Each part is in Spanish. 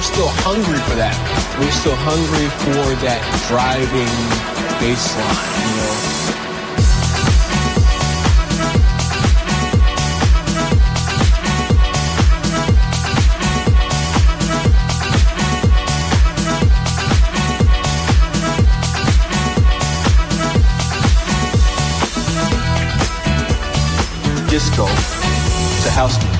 Were, still hungry for that. We're still hungry for that driving bass line, you know. disco to house music.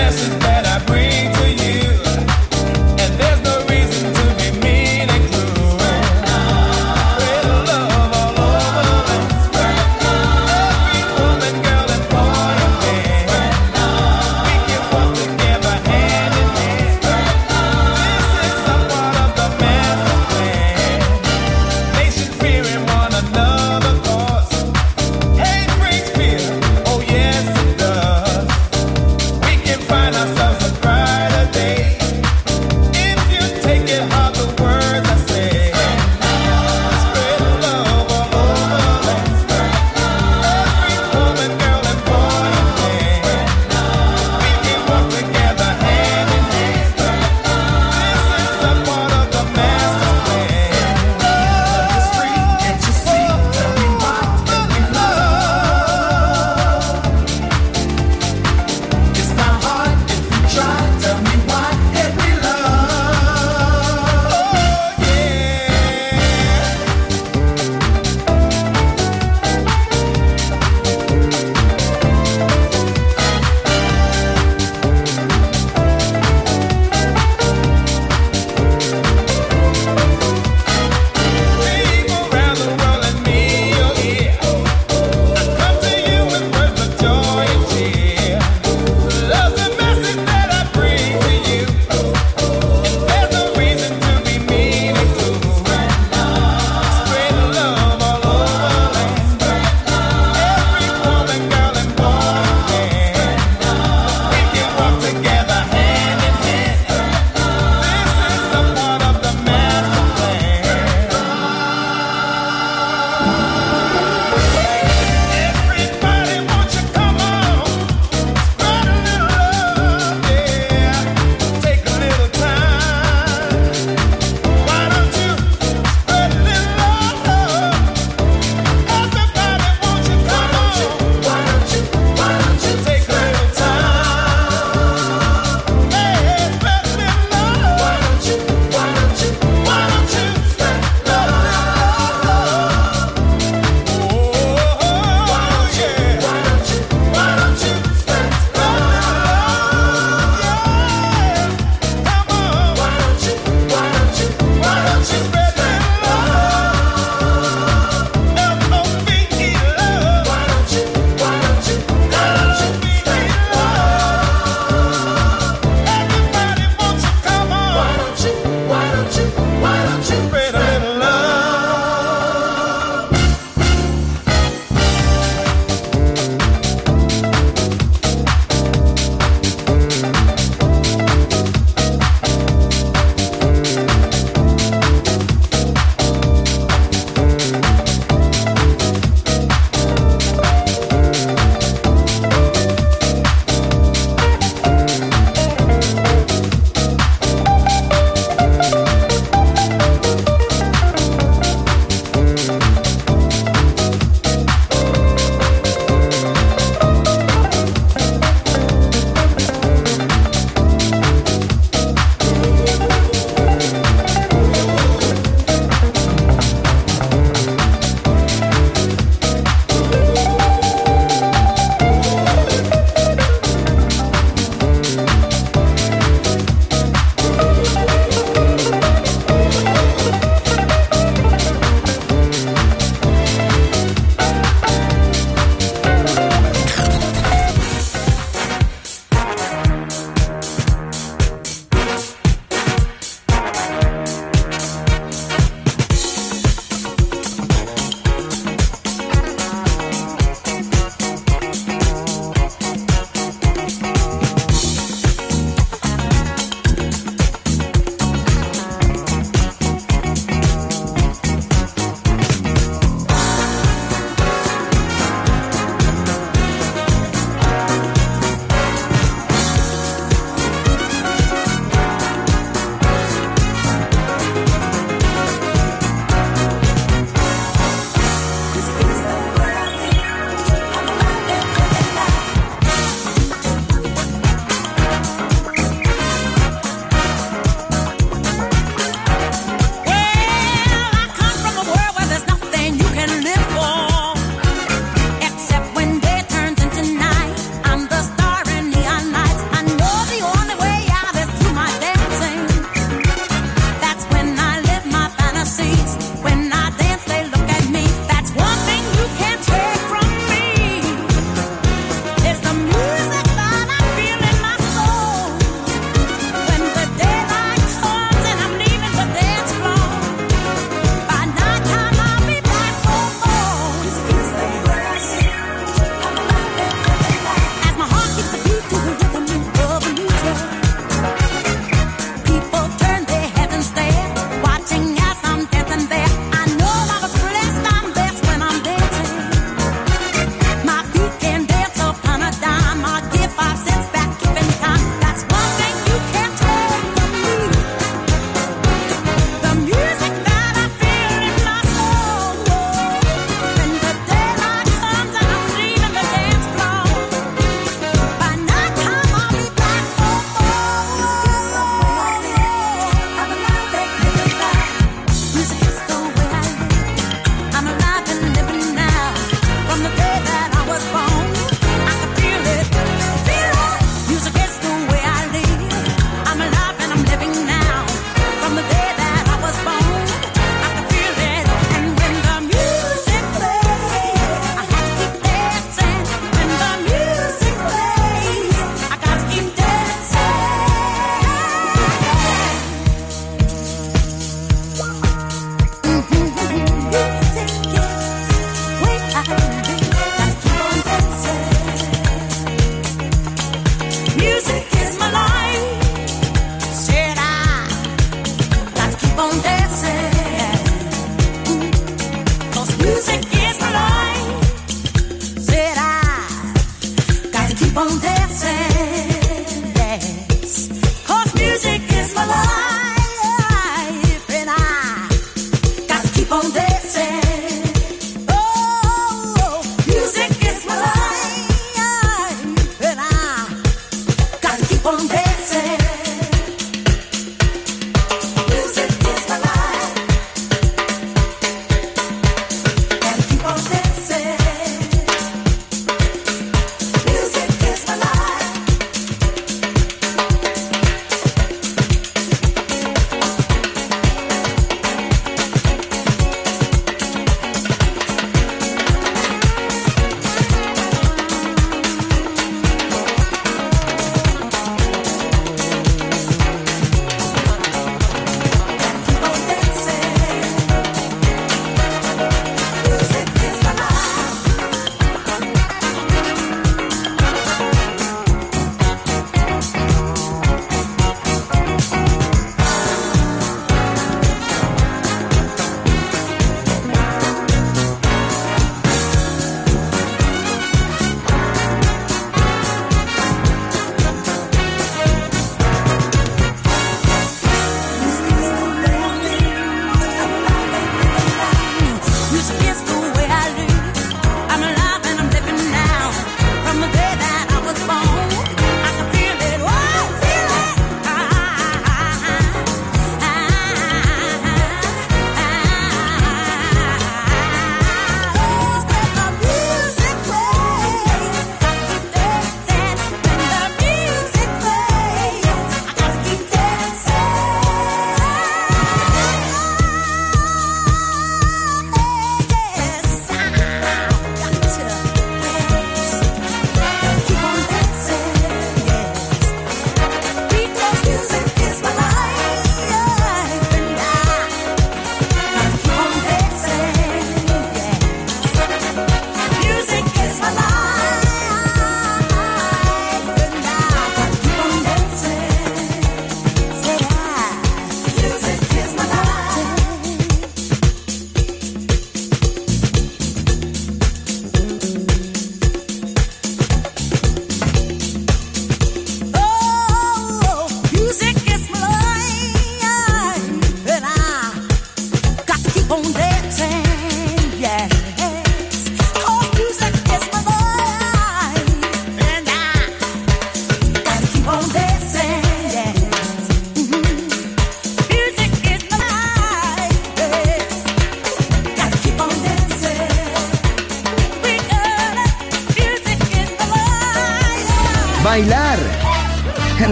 fast as fast.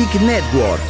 Balearic Network.